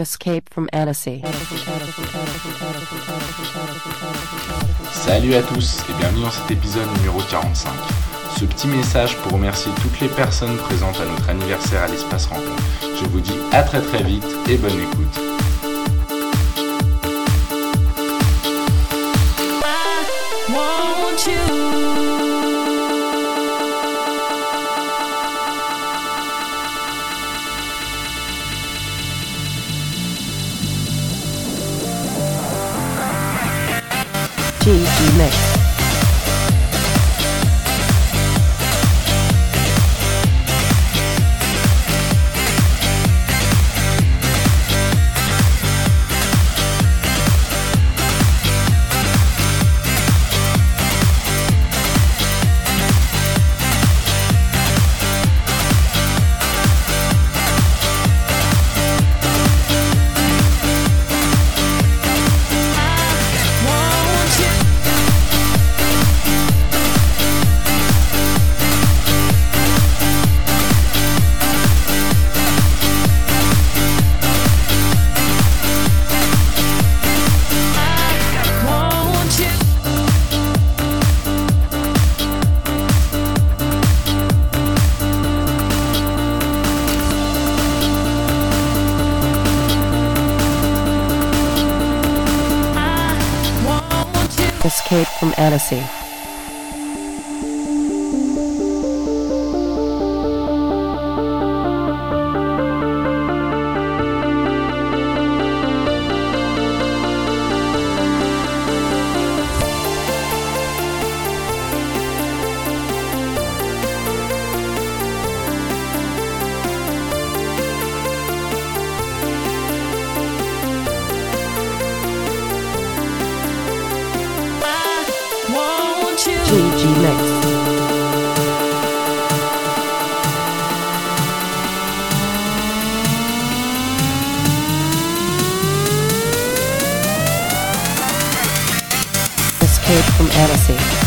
Escape from Annecy. Salut à tous et bienvenue dans cet épisode numéro 45. Ce petit message pour remercier toutes les personnes présentes à notre anniversaire à l'espace rencontre. Je vous dis à très très vite et bonne écoute. want you. GG Mix. Escape Escape from Annecy.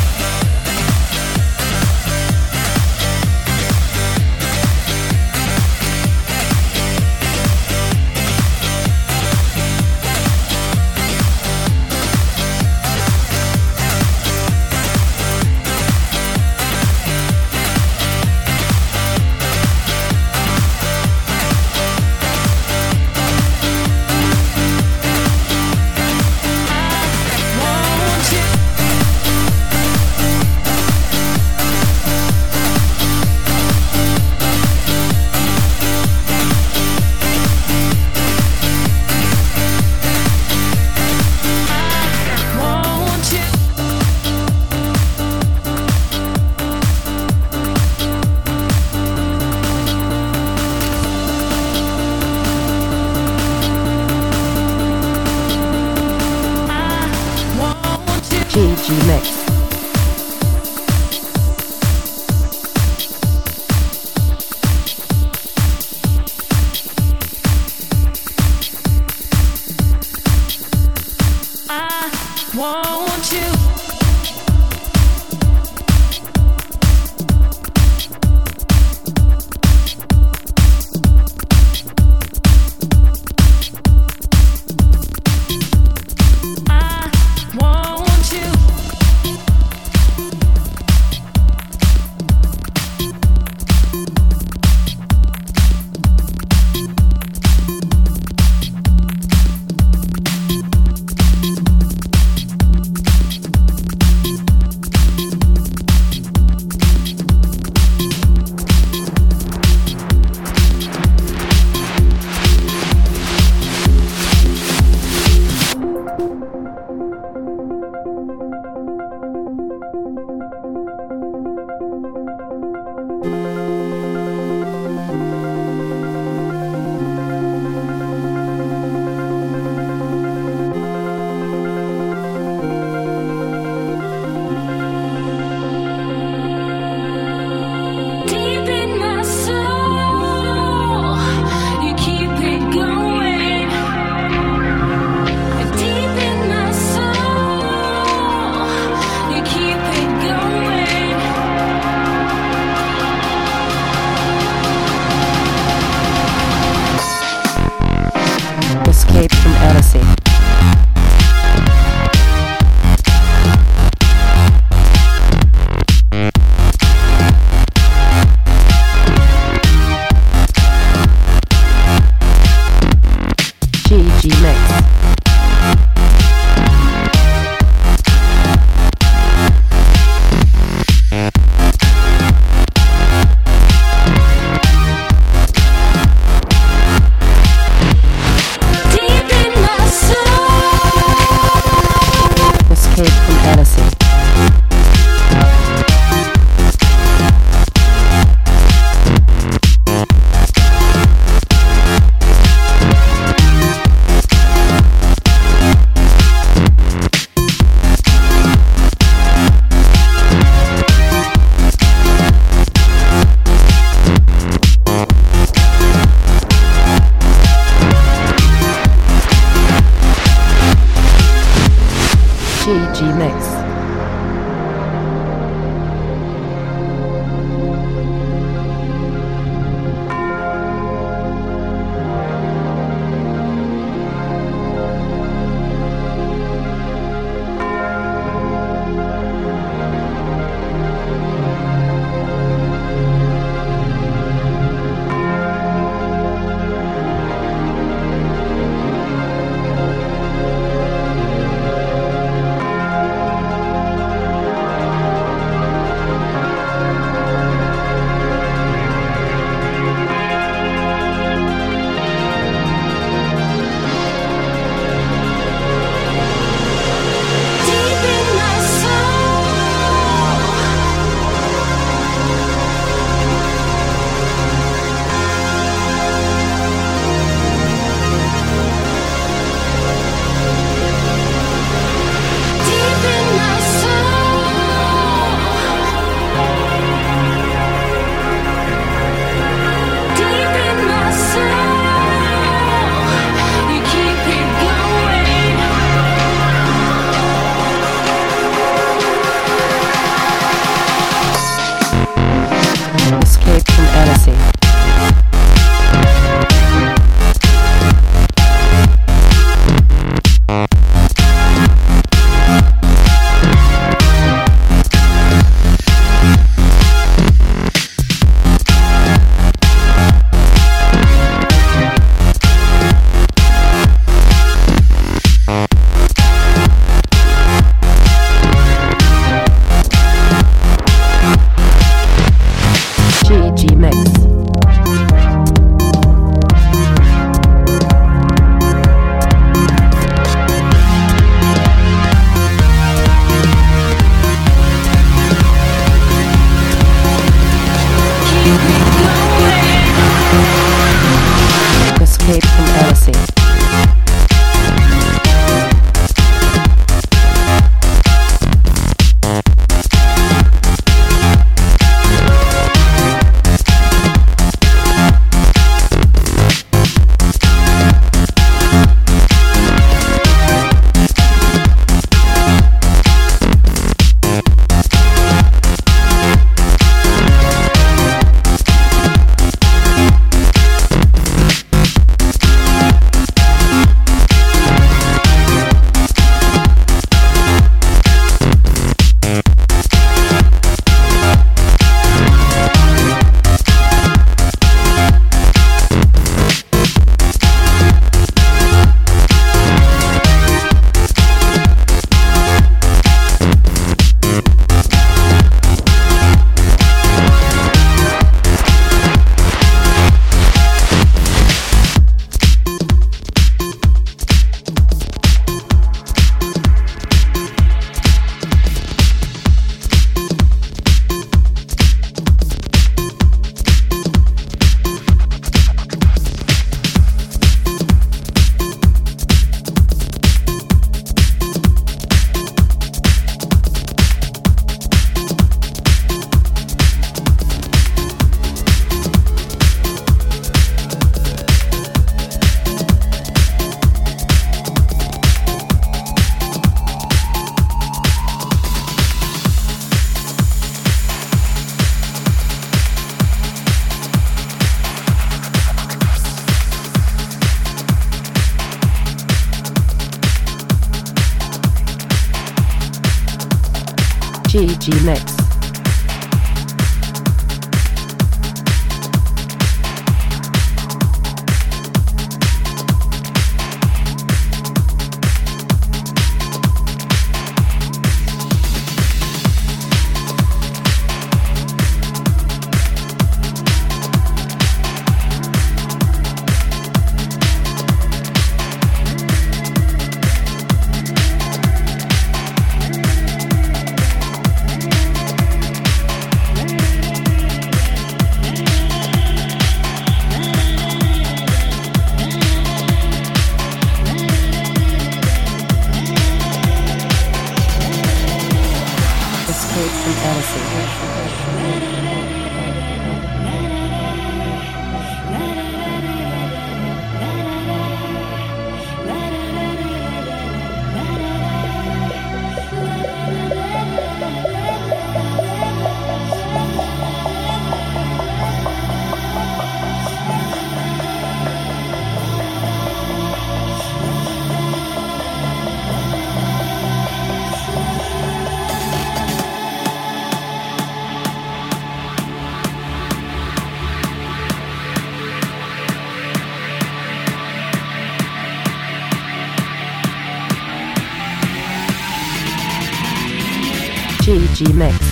GG Mix.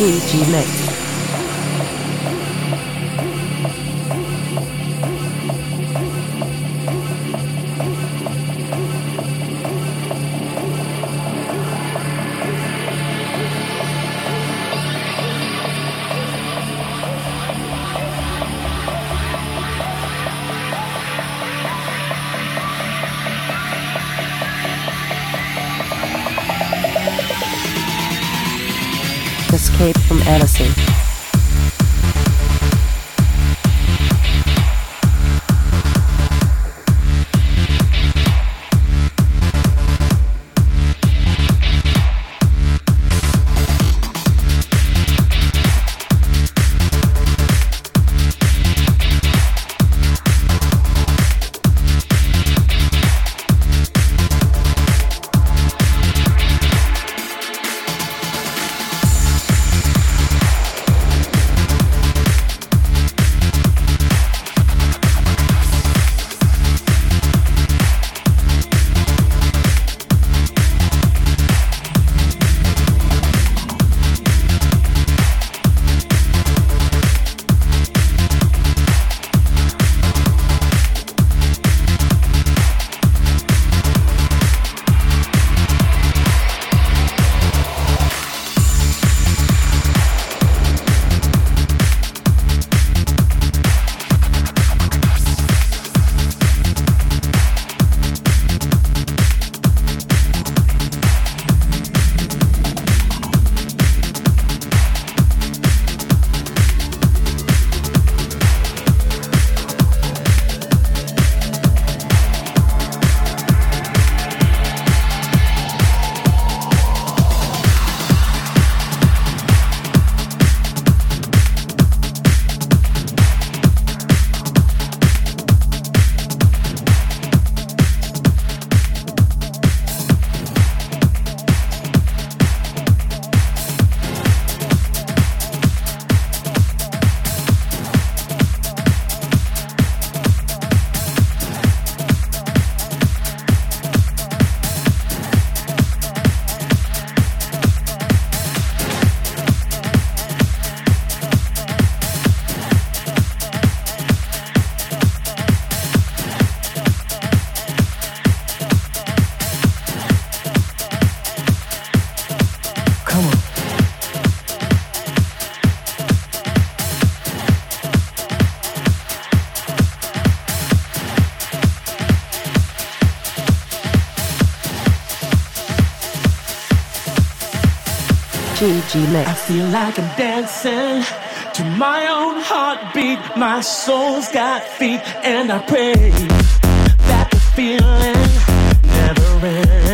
GG Mix. Escape from Annecy. GG I feel like I'm dancing to my own heartbeat. My soul's got feet, and I pray that the feeling never ends.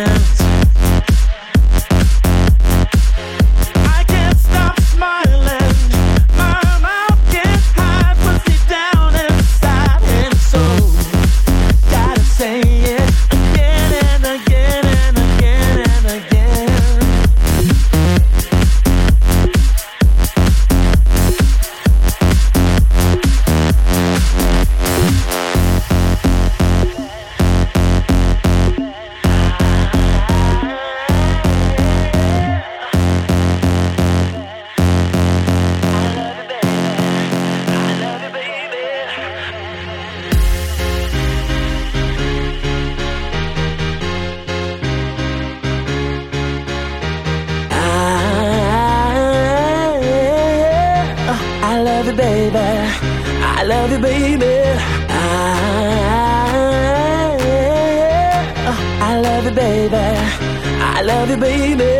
Love you, baby.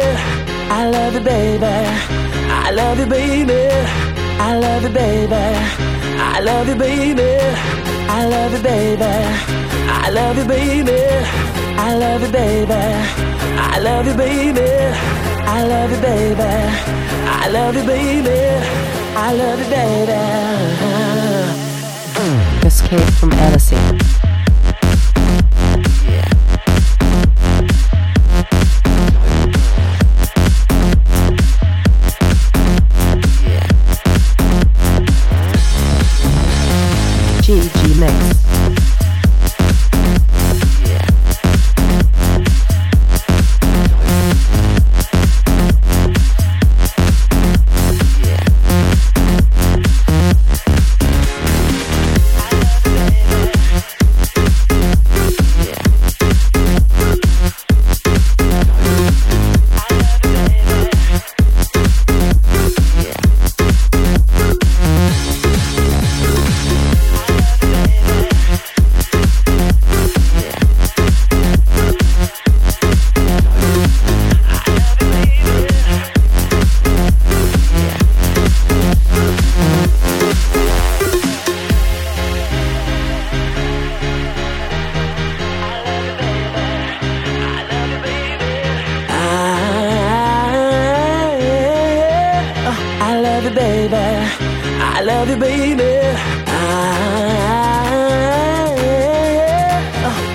I love you, baby. I love you, baby. I love you, baby. I love you, baby. I love you, baby. I love you, baby. I love you, baby. I love you, baby. I love you, baby. I love you, baby. I love you, baby. Escape from Annecy. You, baby. I,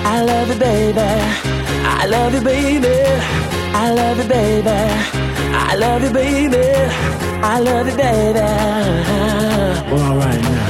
I love you, baby. I love you, baby. I love you, baby. I love you, baby. I love you, baby. Well, all right now.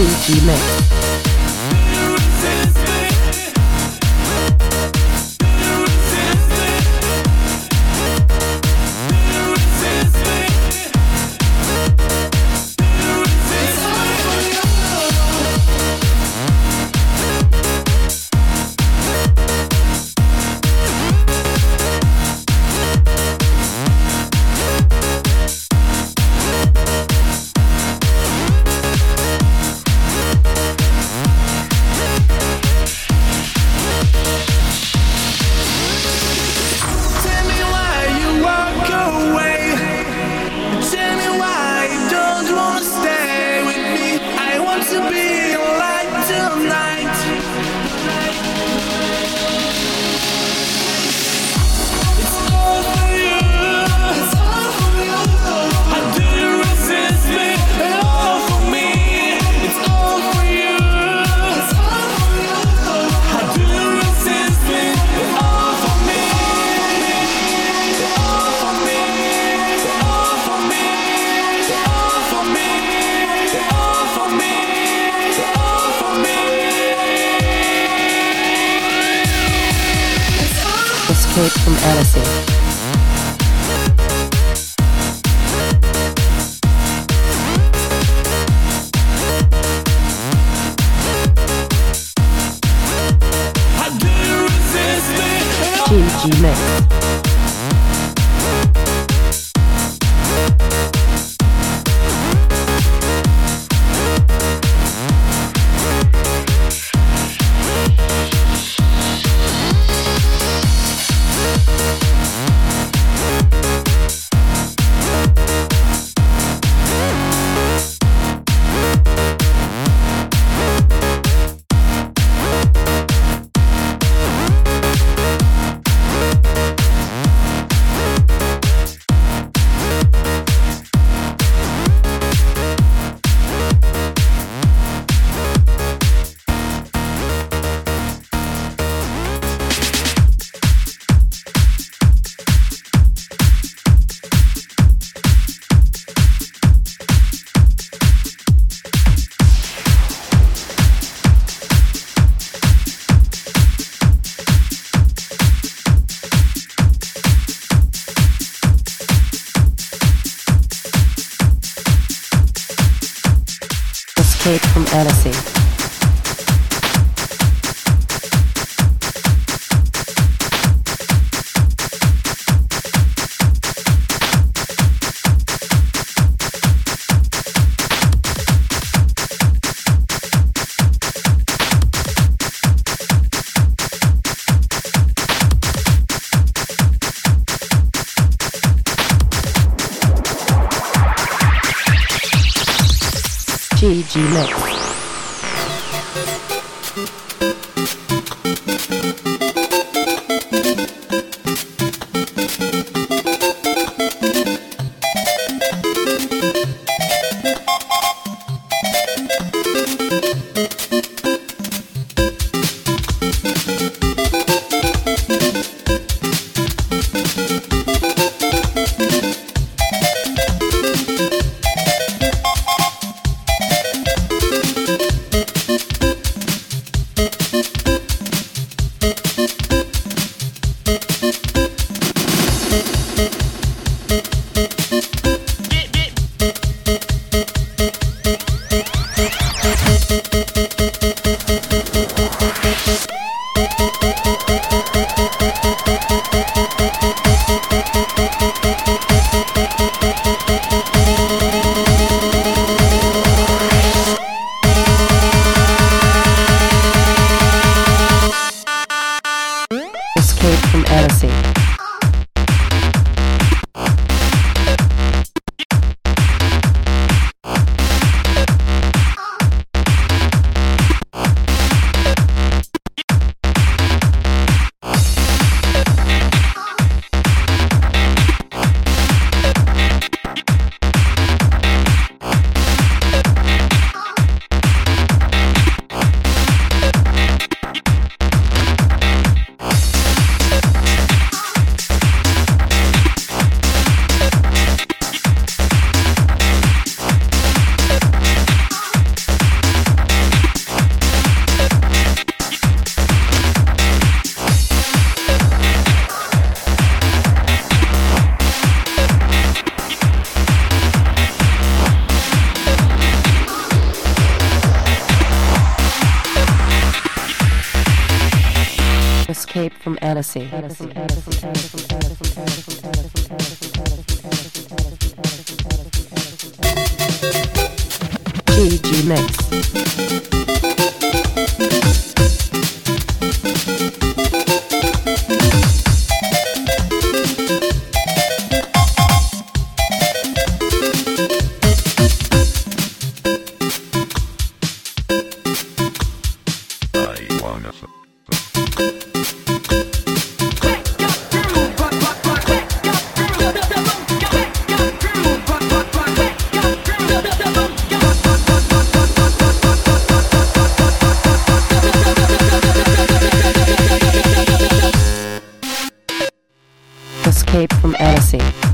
GG Mix. From Annecy. GG from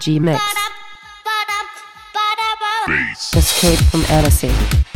GG Mix. Escape from Annecy.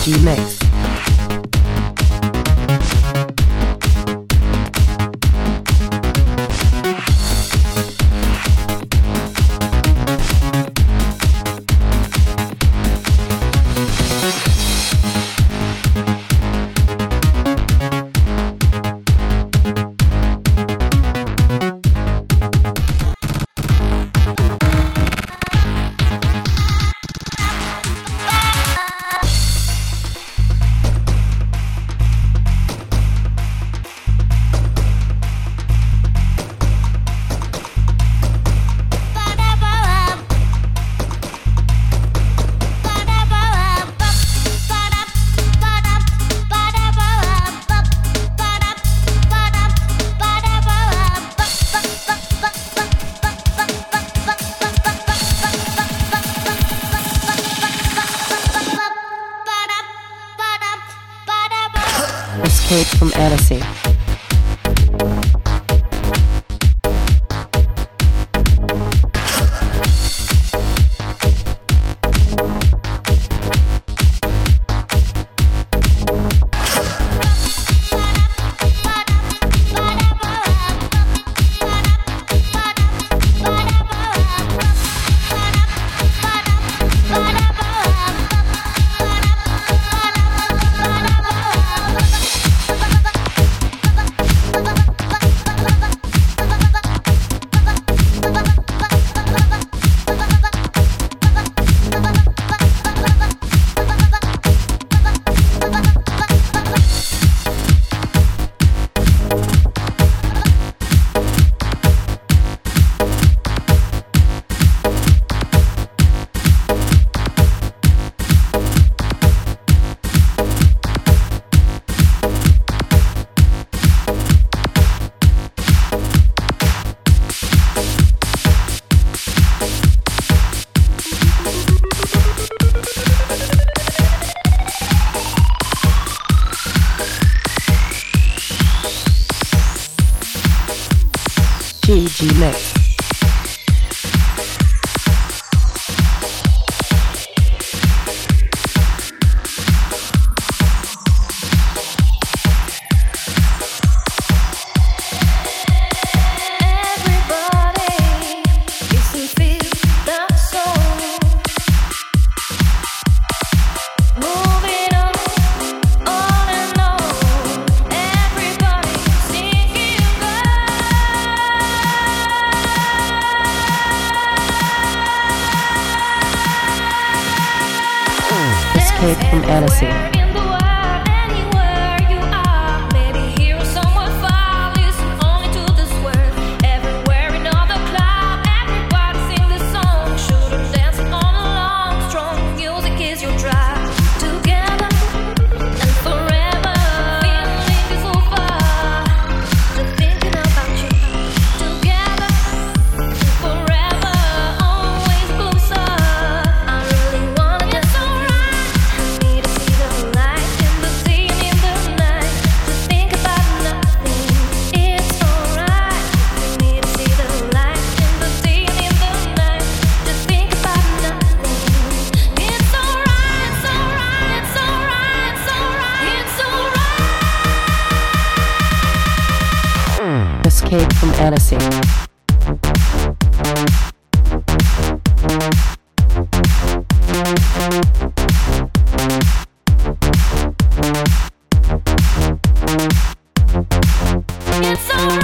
GG Mix.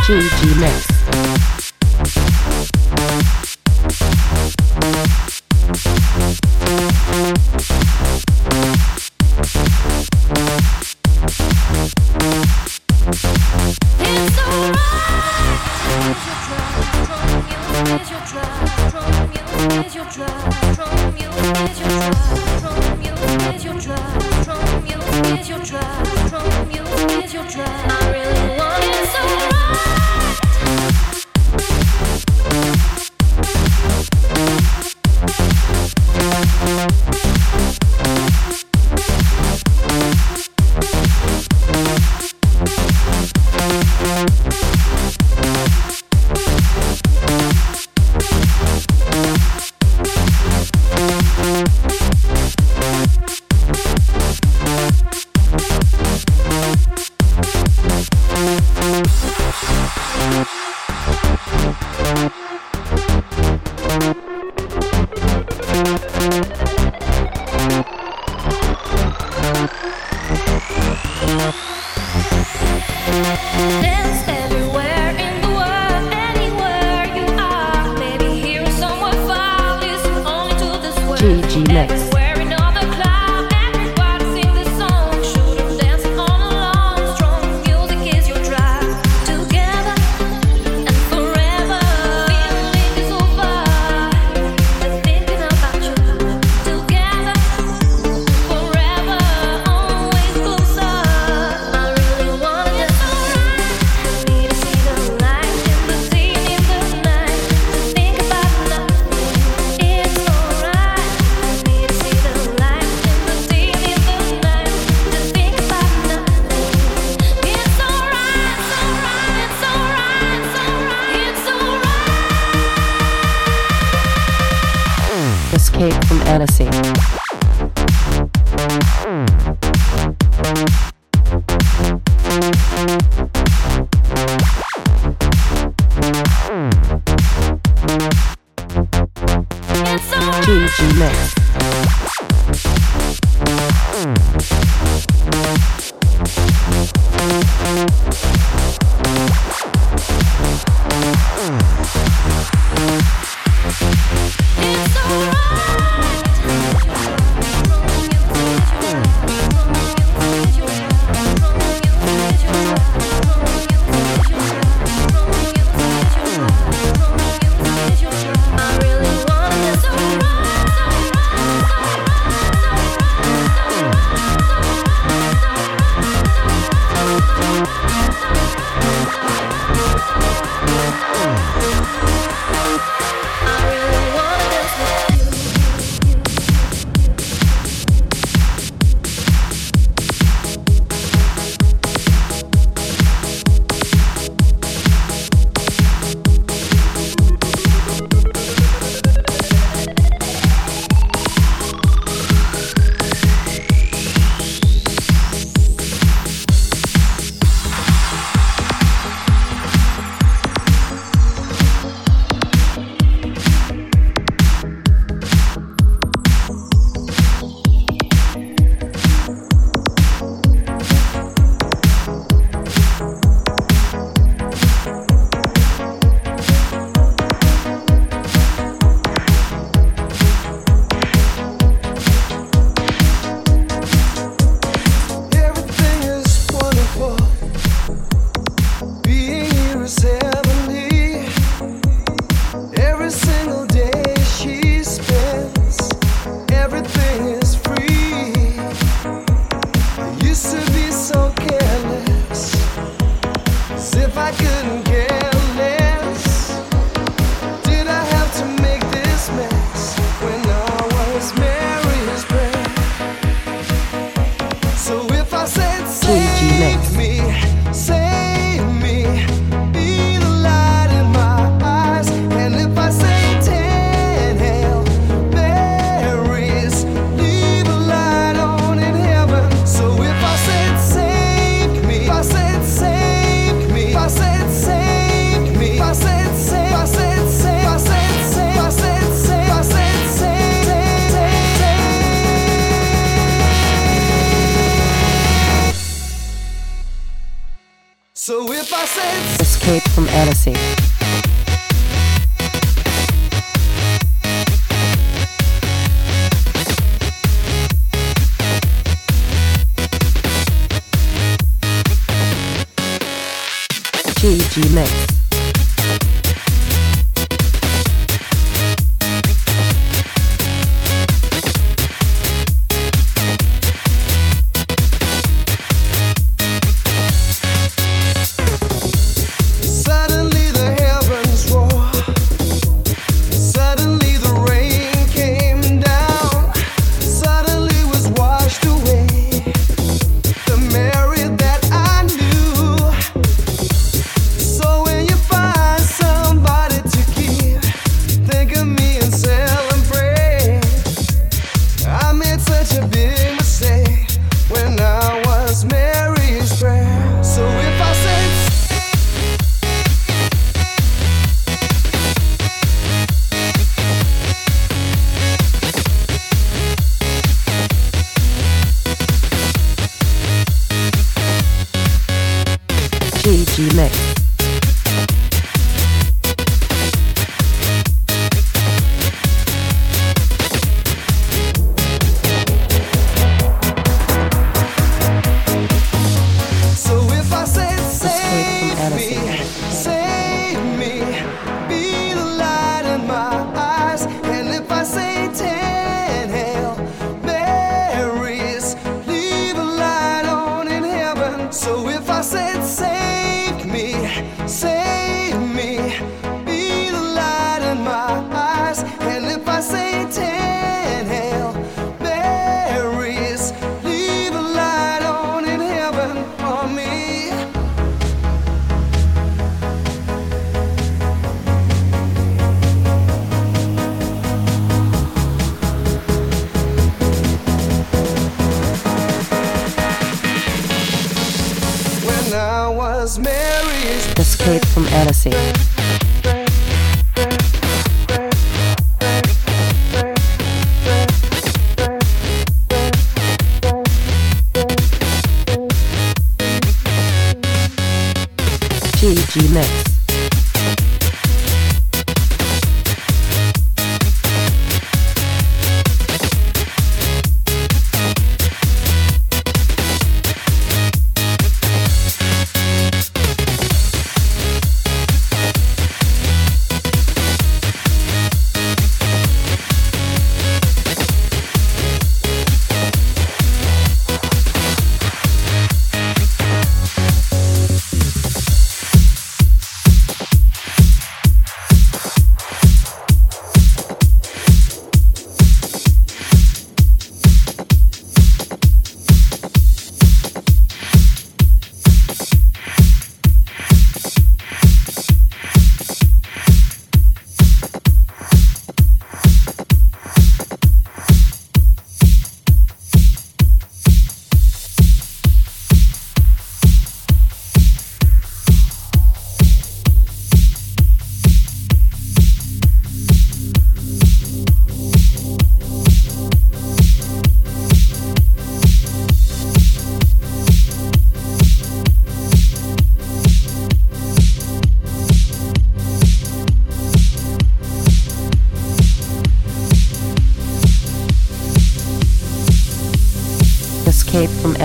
GG Mix. Escape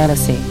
Escape from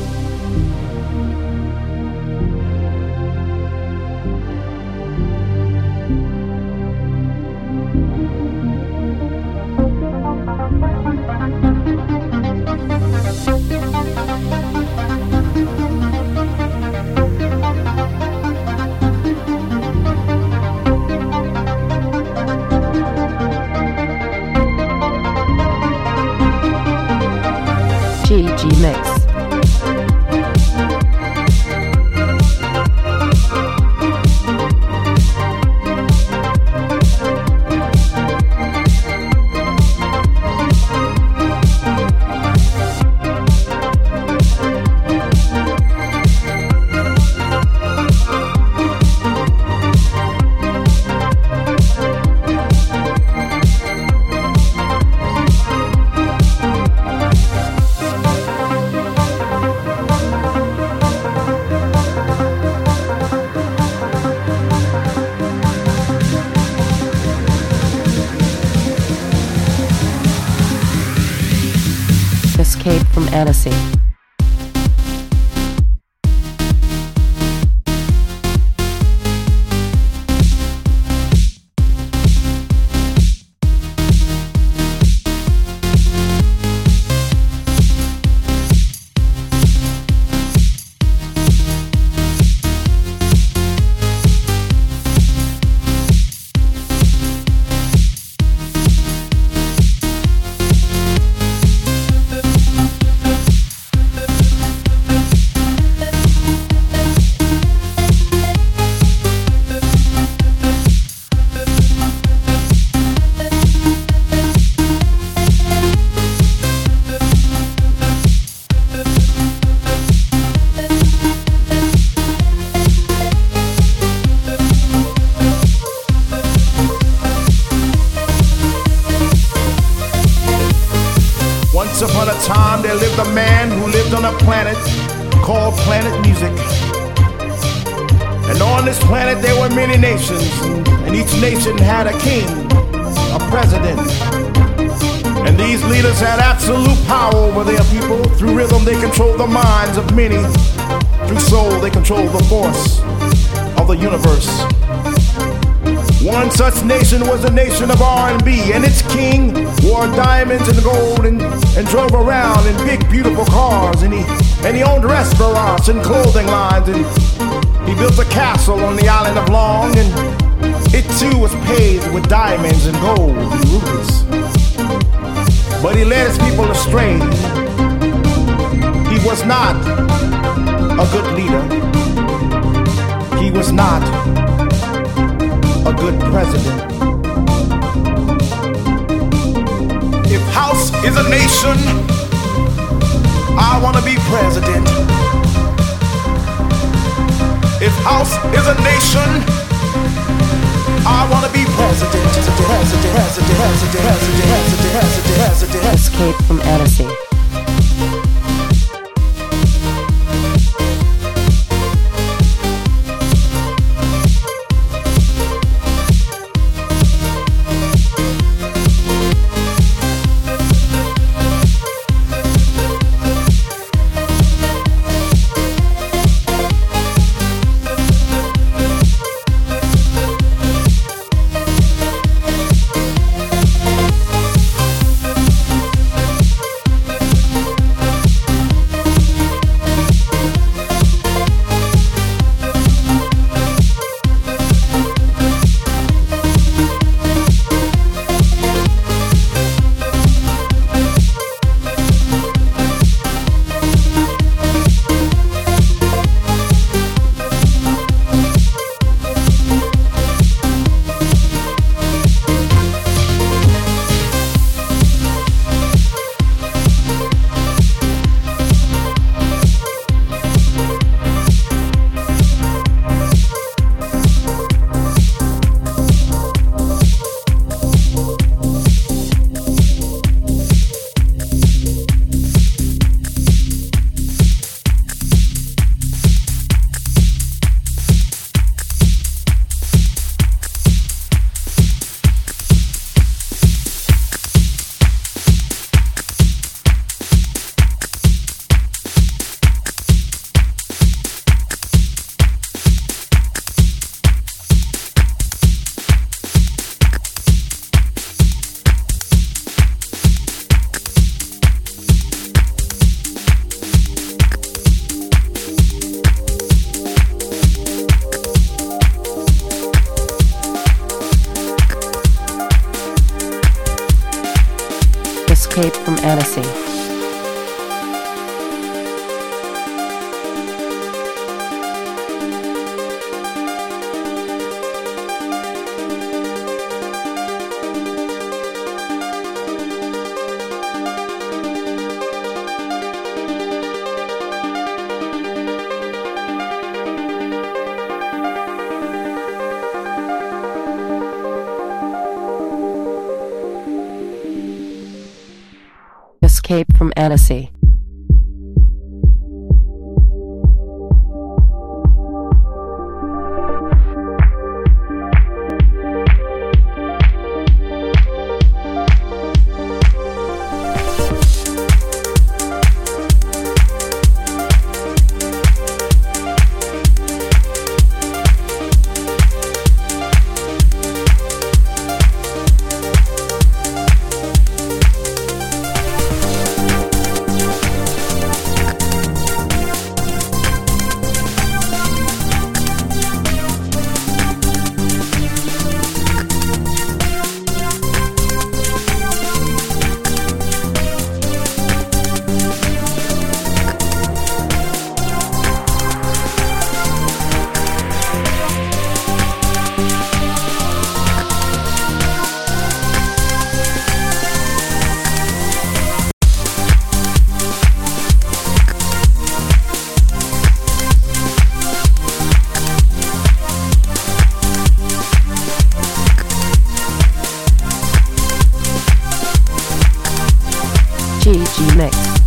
Annecy. is a nation. I want to be president. If house is a nation, I want to be president. Escape from Annecy. Jealousy. GG Mix.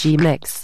GG Mix.